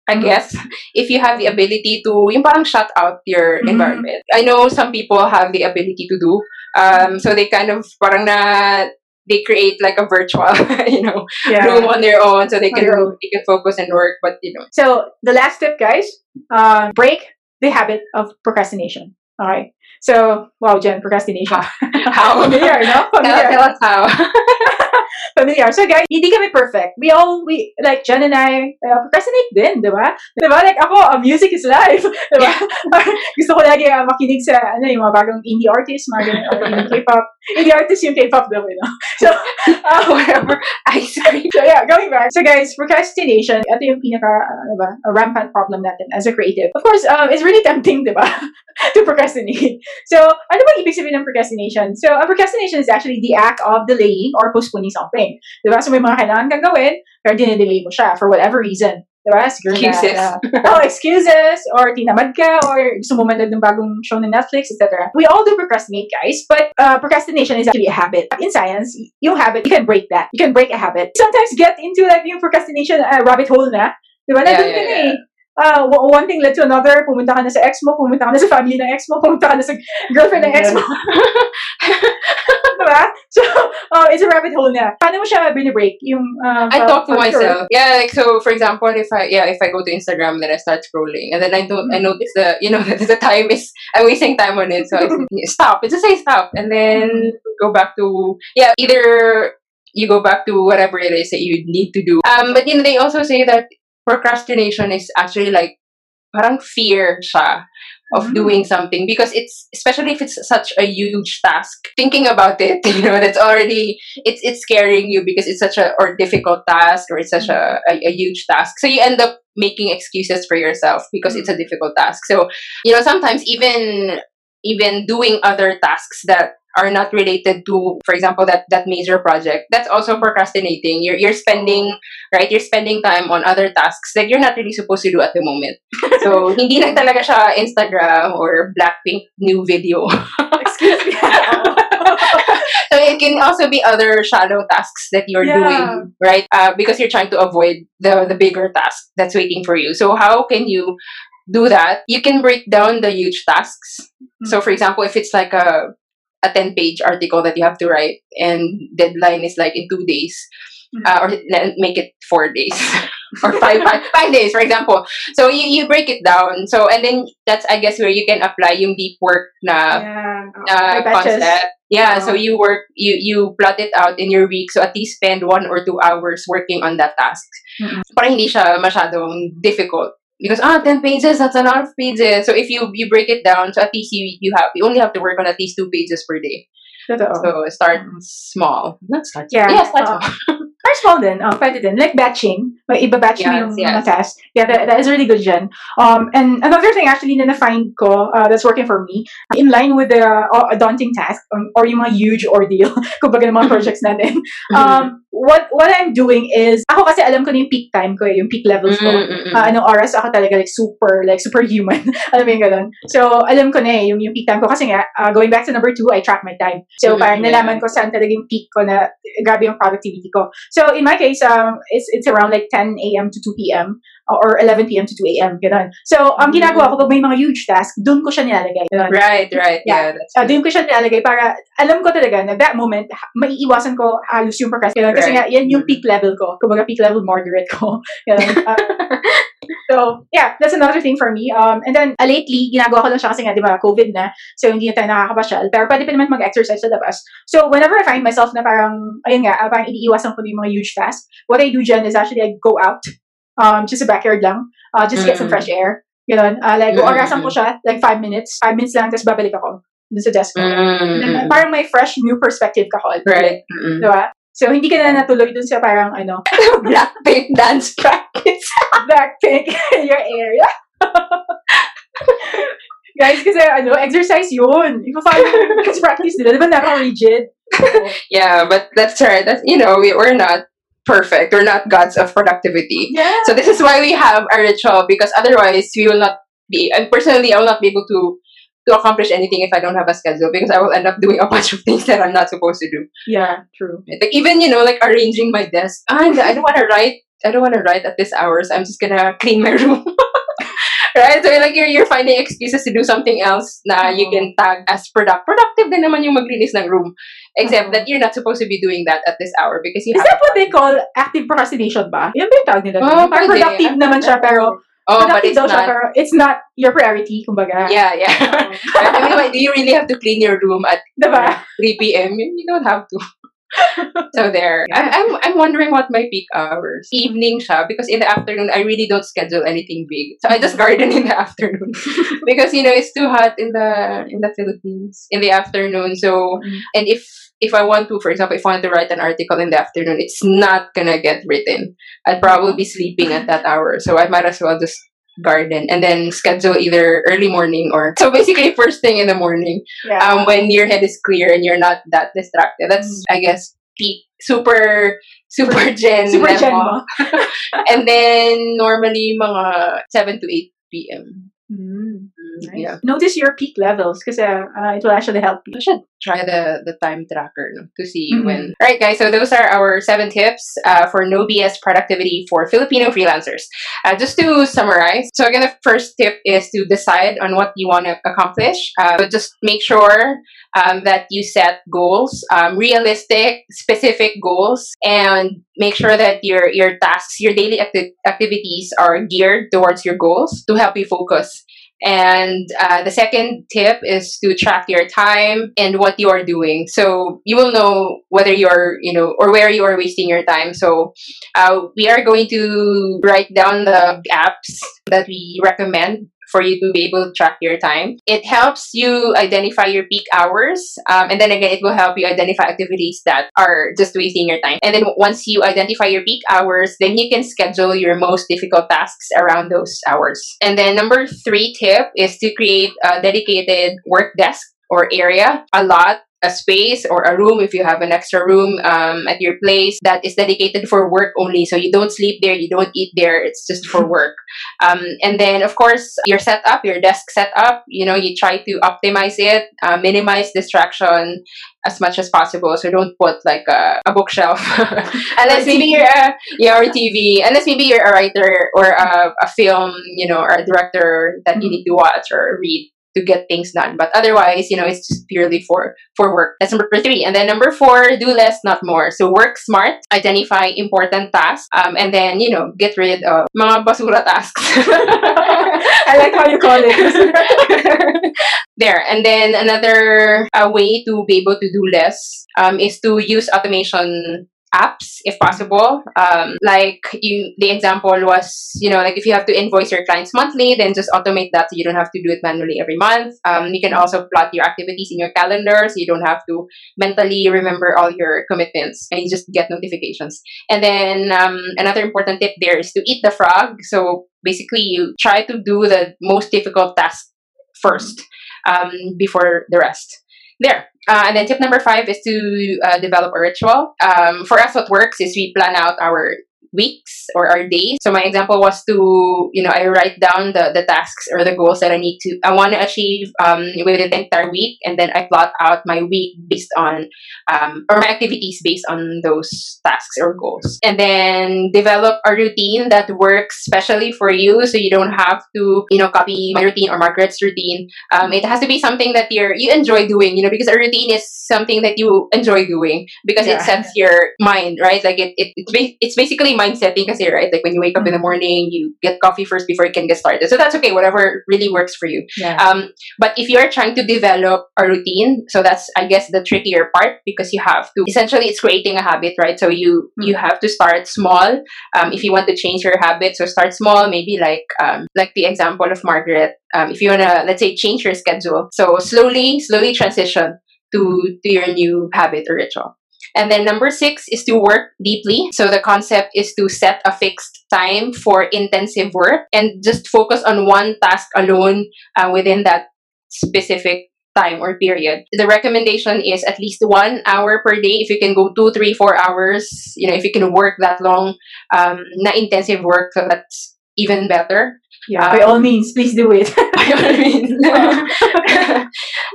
I guess, if you have the ability to, yung parang shut out your Mhm. environment. I know some people have the ability to do, um, so they kind of, parang na, they create like a virtual, you know, room on their own so they can, they can focus and work, but you know. So the last tip, guys, uh, break the habit of procrastination. All right. So wow, Jen, procrastination. How? Familiar, no? Tell, tell us how. Familiar. So guys, hindi kami perfect. We all, we, like Jen and I, uh, procrastinate din, di ba? Di ba? Like ako, uh, music is life. Di ba? Gusto ko lagi uh, makinig sa, ano, yung mga bagong indie artists, mga ganun, or yung K-pop. Indie artists yung K-pop daw, you know? So, uh, Whatever. Ice cream. So yeah, going back. So guys, procrastination, ito yung pinaka, ano ba, a rampant problem natin as a creative. Of course, um, it's really tempting, di ba? to procrastinate. So, ano ba ibig sabihin ng procrastination? So, a procrastination is actually the act of delaying or postponing something. Di ba? So, may mga kailangan kang gawin, pero dinidelay mo siya for whatever reason. Di ba? Siguro na- Excuses. na- oh, excuses, or tinamad ka, or gusto mo manood ng bagong show na Netflix, etc. We all do procrastinate, guys, but uh, procrastination is actually a habit. In science, yung habit, you can break that. You can break a habit. Sometimes get into like yung procrastination uh, rabbit hole na. Di ba? Yeah, Nandun yeah, ka na yeah. eh. Uh, one thing led to another. Pumunta ka na sa ex mo, pumunta ka na sa family ng ex mo, pumunta ka na sa girlfriend ng ex mo. diba? So, uh, it's a rabbit hole na. Paano mo siya binibreak? Yung, uh, I talk to myself. Yeah, like so for example, if I yeah, if I go to Instagram then I start scrolling and then I don't I notice the you know that the time is I'm wasting time on it. So I say, stop. It just say stop and then go back to yeah, either you go back to whatever it is that you need to do. Um but you know they also say that procrastination is actually like parang fear siya of Mm. doing something because it's especially if it's such a huge task thinking about it you know that's already it's it's scaring you because it's such a or difficult task or it's such a, a, a huge task. So you end up making excuses for yourself because it's a difficult task. So you know sometimes even even doing other tasks that are not related to for example that that major project that's also procrastinating you're you're spending right you're spending time on other tasks that you're not really supposed to do at the moment so hindi lang talaga siya Instagram or Blackpink new video Excuse me. so it can also be other shallow tasks that you're Yeah. doing, right? Uh, because you're trying to avoid the the bigger task that's waiting for you. So how can you do that? You can break down the huge tasks. So for example, if it's like a a 10 page article that you have to write and deadline is like in two days Mm. uh, or make it four days or five, five, five days for example so you, you break it down so and then that's i guess where you can apply yung deep work na yeah. uh, concept. Yeah, so Oo. you work, you you plot it out in your week. So at least spend one or two hours working on that task. Mm-mm. Para hindi siya masyadong difficult. Because ah, 10 pages, that's a lot of pages. So if you you break it down, so at least you you have you only have to work on at least two pages per day. Totoo. So start small. Not start. Yeah. yeah start Oo. small. Or small din. Oh, pwede din. Like batching. Like, iba-batch mo Yes, yung yes. mga tasks. Yeah, that, that is really good dyan. Um, and another thing actually na na-find ko uh, that's working for me, in line with the uh, daunting task um, or yung mga huge ordeal, kumbaga ng mga projects natin, um, what what I'm doing is, ako kasi alam ko na yung peak time ko, eh, yung peak levels ko. Mm, mm, mm. Ah, anong oras ako talaga like super like superhuman alam mo yung ganun so alam ko na eh yung, yung peak time ko kasi nga ah, going back to number two I track my time so Mm, parang nalaman ko saan talaga yung peak ko na grabe yung productivity ko so in my case um it's it's around like 10 a.m. to 2 p.m. or 11 p.m. to 2 a.m. ganun so ang Mm. ginagawa ko pag may mga huge task doon ko siya nilalagay ganun. Right, right. Yeah. Yeah, that's Ah, doon ko siya nilalagay para alam ko talaga na that moment maiiwasan ko halos yung procrastination kasi Right. nga yan yung Mm. peak level ko kumbaga peak level moderate ko Ganun. Ah, So, yeah, that's another thing for me. Um, and then, uh, lately, ginagawa ko lang siya kasi nga, di ba, COVID na. So, hindi na tayo nakakapasyal. Pero pwede pa naman mag-exercise sa labas. So, whenever I find myself na parang, ayun nga, parang iniiwasan ko yung mga huge tasks, what I do dyan is actually I go out, um, just sa backyard lang, uh, just get some fresh air. Ganun. Uh, like, Mm, orasan mm, ko siya, like five minutes. Five minutes lang, tapos babalik ako dun sa desk ko. Mm, then, parang may fresh new perspective ka ko. Right. mm, Di ba? So, hindi ka na natuloy dun sa parang, ano, Blackpink dance practice. Blackpink in your area. Guys, kasi ano, exercise yun. Ipa-follow kasi practice nila. Di ba naka-rigid? Yeah, but that's right. That's you know, we, we're not perfect. We're not gods of productivity. Yeah. So this is why we have a ritual because otherwise we will not be and personally I will not be able to to accomplish anything if I don't have a schedule because I will end up doing a bunch of things that I'm not supposed to do. Yeah, true. Like even you know like arranging my desk. Ah, I don't want to write. I don't want to write at this hours. I'm just gonna clean my room. Right? So like you're you're finding excuses to do something else na you Oo. can tag as product. Productive din naman yung maglinis ng room. Except Oo. that you're not supposed to be doing that at this hour because you Is that what they call active procrastination ba? Yan ba yung tawag nila? Oh, Parang productive naman siya, pero Oh, but it's siya, not. pero it's not your priority, kumbaga. Yeah, yeah. I mean, like, do you really have to clean your room at Diba? 3 p.m.? You don't have to. so there. I, I'm I'm wondering what my peak hours. Evening siya because in the afternoon I really don't schedule anything big. So I just garden in the afternoon because you know it's too hot in the in the Philippines in the afternoon. So Mm. and if if I want to, for example, if I want to write an article in the afternoon, it's not gonna get written. I'd probably be sleeping at that hour. So I might as well just garden and then schedule either early morning or so basically first thing in the morning Yeah. um, when your head is clear and you're not that distracted. That's Mm. I guess peak super super gen Super gen and then normally mga seven to eight p.m. Mm, nice. Yeah, Notice your peak levels because uh, it will actually help you. I should try the the time tracker no, to see Mhm. when. All right, guys. So those are our seven tips uh, for no BS productivity for Filipino freelancers. Uh, just to summarize, so again, the first tip is to decide on what you want to accomplish. Uh, so just make sure um, that you set goals, um, realistic, specific goals, and make sure that your your tasks, your daily acti- activities are geared towards your goals to help you focus. And uh, the second tip is to track your time and what you are doing. So you will know whether you're, you know, or where you are wasting your time. So uh, we are going to write down the apps that we recommend for you to be able to track your time. It helps you identify your peak hours. Um, and then again, it will help you identify activities that are just wasting your time. And then once you identify your peak hours, then you can schedule your most difficult tasks around those hours. And then number three tip is to create a dedicated work desk or area, a lot a space or a room if you have an extra room um, at your place that is dedicated for work only. So you don't sleep there, you don't eat there. It's just for work. Um, and then of course your setup, your desk setup. You know, you try to optimize it, uh, minimize distraction as much as possible. So don't put like a, a bookshelf, unless maybe you're a yeah or TV, unless maybe you're a writer or a, a film, you know, or a director that you need to watch or read to get things done. But otherwise, you know, it's just purely for for work. That's number three. And then number four, do less, not more. So work smart, identify important tasks, um, and then you know, get rid of mga basura tasks. I like how you call it. there. And then another uh, way to be able to do less um, is to use automation apps if possible. Um, like you, the example was, you know, like if you have to invoice your clients monthly, then just automate that so you don't have to do it manually every month. Um, you can also plot your activities in your calendar so you don't have to mentally remember all your commitments and you just get notifications. And then um, another important tip there is to eat the frog. So basically, you try to do the most difficult task first um, before the rest. There. Uh, and then tip number five is to uh, develop a ritual. Um, for us, what works is we plan out our weeks or our days. So my example was to, you know, I write down the, the tasks or the goals that I need to, I want to achieve um, within the entire week. And then I plot out my week based on, um, or my activities based on those tasks or goals. And then develop a routine that works specially for you. So you don't have to, you know, copy my routine or Margaret's routine. Um, it has to be something that you're, you enjoy doing, you know, because a routine is something that you enjoy doing because Yeah. it sets your mind, right? Like it, it it's, ba- it's basically mind setting kasi, right? Like when you wake up in the morning, you get coffee first before you can get started. So that's okay, whatever really works for you. Yeah. Um, but if you're trying to develop a routine, so that's I guess the trickier part because you have to essentially it's creating a habit, right? So you you have to start small. Um, if you want to change your habit, so start small. Maybe like um, like the example of Margaret. Um, if you wanna let's say change your schedule, so slowly slowly transition to to your new habit or ritual. And then number six is to work deeply. So the concept is to set a fixed time for intensive work and just focus on one task alone uh, within that specific time or period. The recommendation is at least one hour per day. If you can go two, three, four hours, you know, if you can work that long, um, na intensive work, so that's even better. Yeah. By all means, please do it. You know what I mean?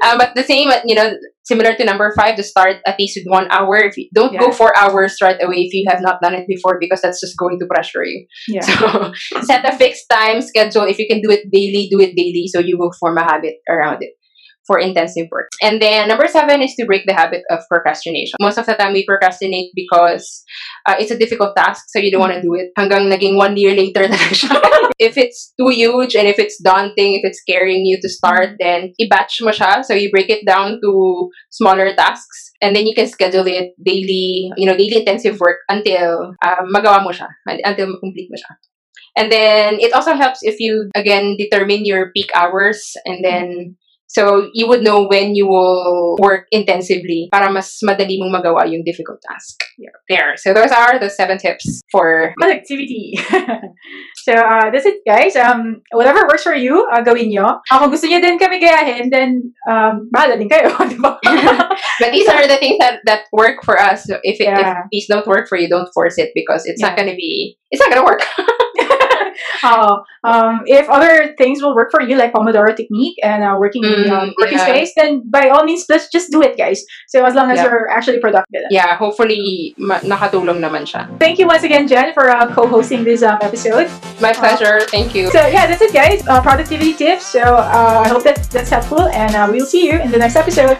uh, but the same, uh, you know, similar to number five, to start at least with one hour. If you don't go Yeah. four hours right away if you have not done it before, because that's just going to pressure you. yeah. So set a fixed time schedule. If you can do it daily, do it daily, so you will form a habit around it for intensive work. And then number seven is to break the habit of procrastination. Most of the time we procrastinate because uh, it's a difficult task, so you don't want to do it. Hanggang naging one year later na siya. if it's too huge and if it's daunting, if it's scaring you to start, then i-batch mo siya. So you break it down to smaller tasks and then you can schedule it daily, you know, daily intensive work until um, magawa mo siya, until complete mo siya. And then it also helps if you again determine your peak hours and then so you would know when you will work intensively para mas madali mong magawa yung difficult task. Yeah. There. So those are the seven tips for productivity. so, uh, that's it, guys. Um, whatever works for you, uh, gawin nyo. Kung gusto nyo din kami gayahin, then, um, bahala din kayo, di ba? but these are the things that, that work for us. So if, it, Yeah. if these don't work for you, don't force it because it's not gonna be it's not gonna work. uh, um, if other things will work for you, like Pomodoro technique and uh, working in Mm, um, working yeah. space, then by all means, let's just do it, guys. So as long as Yeah. you're actually productive. yeah, hopefully ma- nakatulong naman siya. Thank you once again, Jen, for uh, co-hosting this um, episode. My pleasure. Thank you. So yeah, that's it, guys. Uh, productivity tips. So uh, I hope that that's helpful, and uh, we'll see you in the next episode.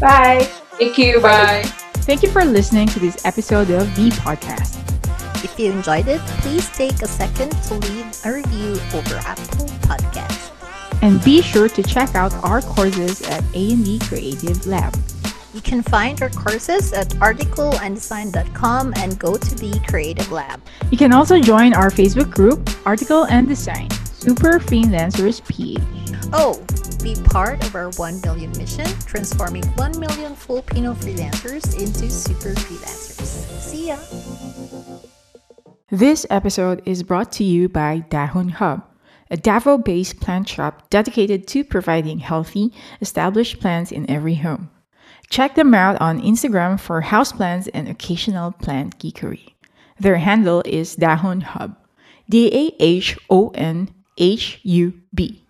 Bye. Thank you. Bye. Thank you for listening to this episode of the podcast. If you enjoyed it, please take a second to leave a review over Apple Podcasts. And be sure to check out our courses at A&D Creative Lab. You can find our courses at articleanddesign.com and go to the Creative Lab. You can also join our Facebook group, Article and Design, Super Freelancers PH. Oh, be part of our 1 million mission, transforming 1 million Filipino freelancers into super freelancers. See ya! This episode is brought to you by Dahon Hub, a Davao based plant shop dedicated to providing healthy, established plants in every home. Check them out on Instagram for houseplants and occasional plant geekery. Their handle is Dahon Hub, D A H O N H U B.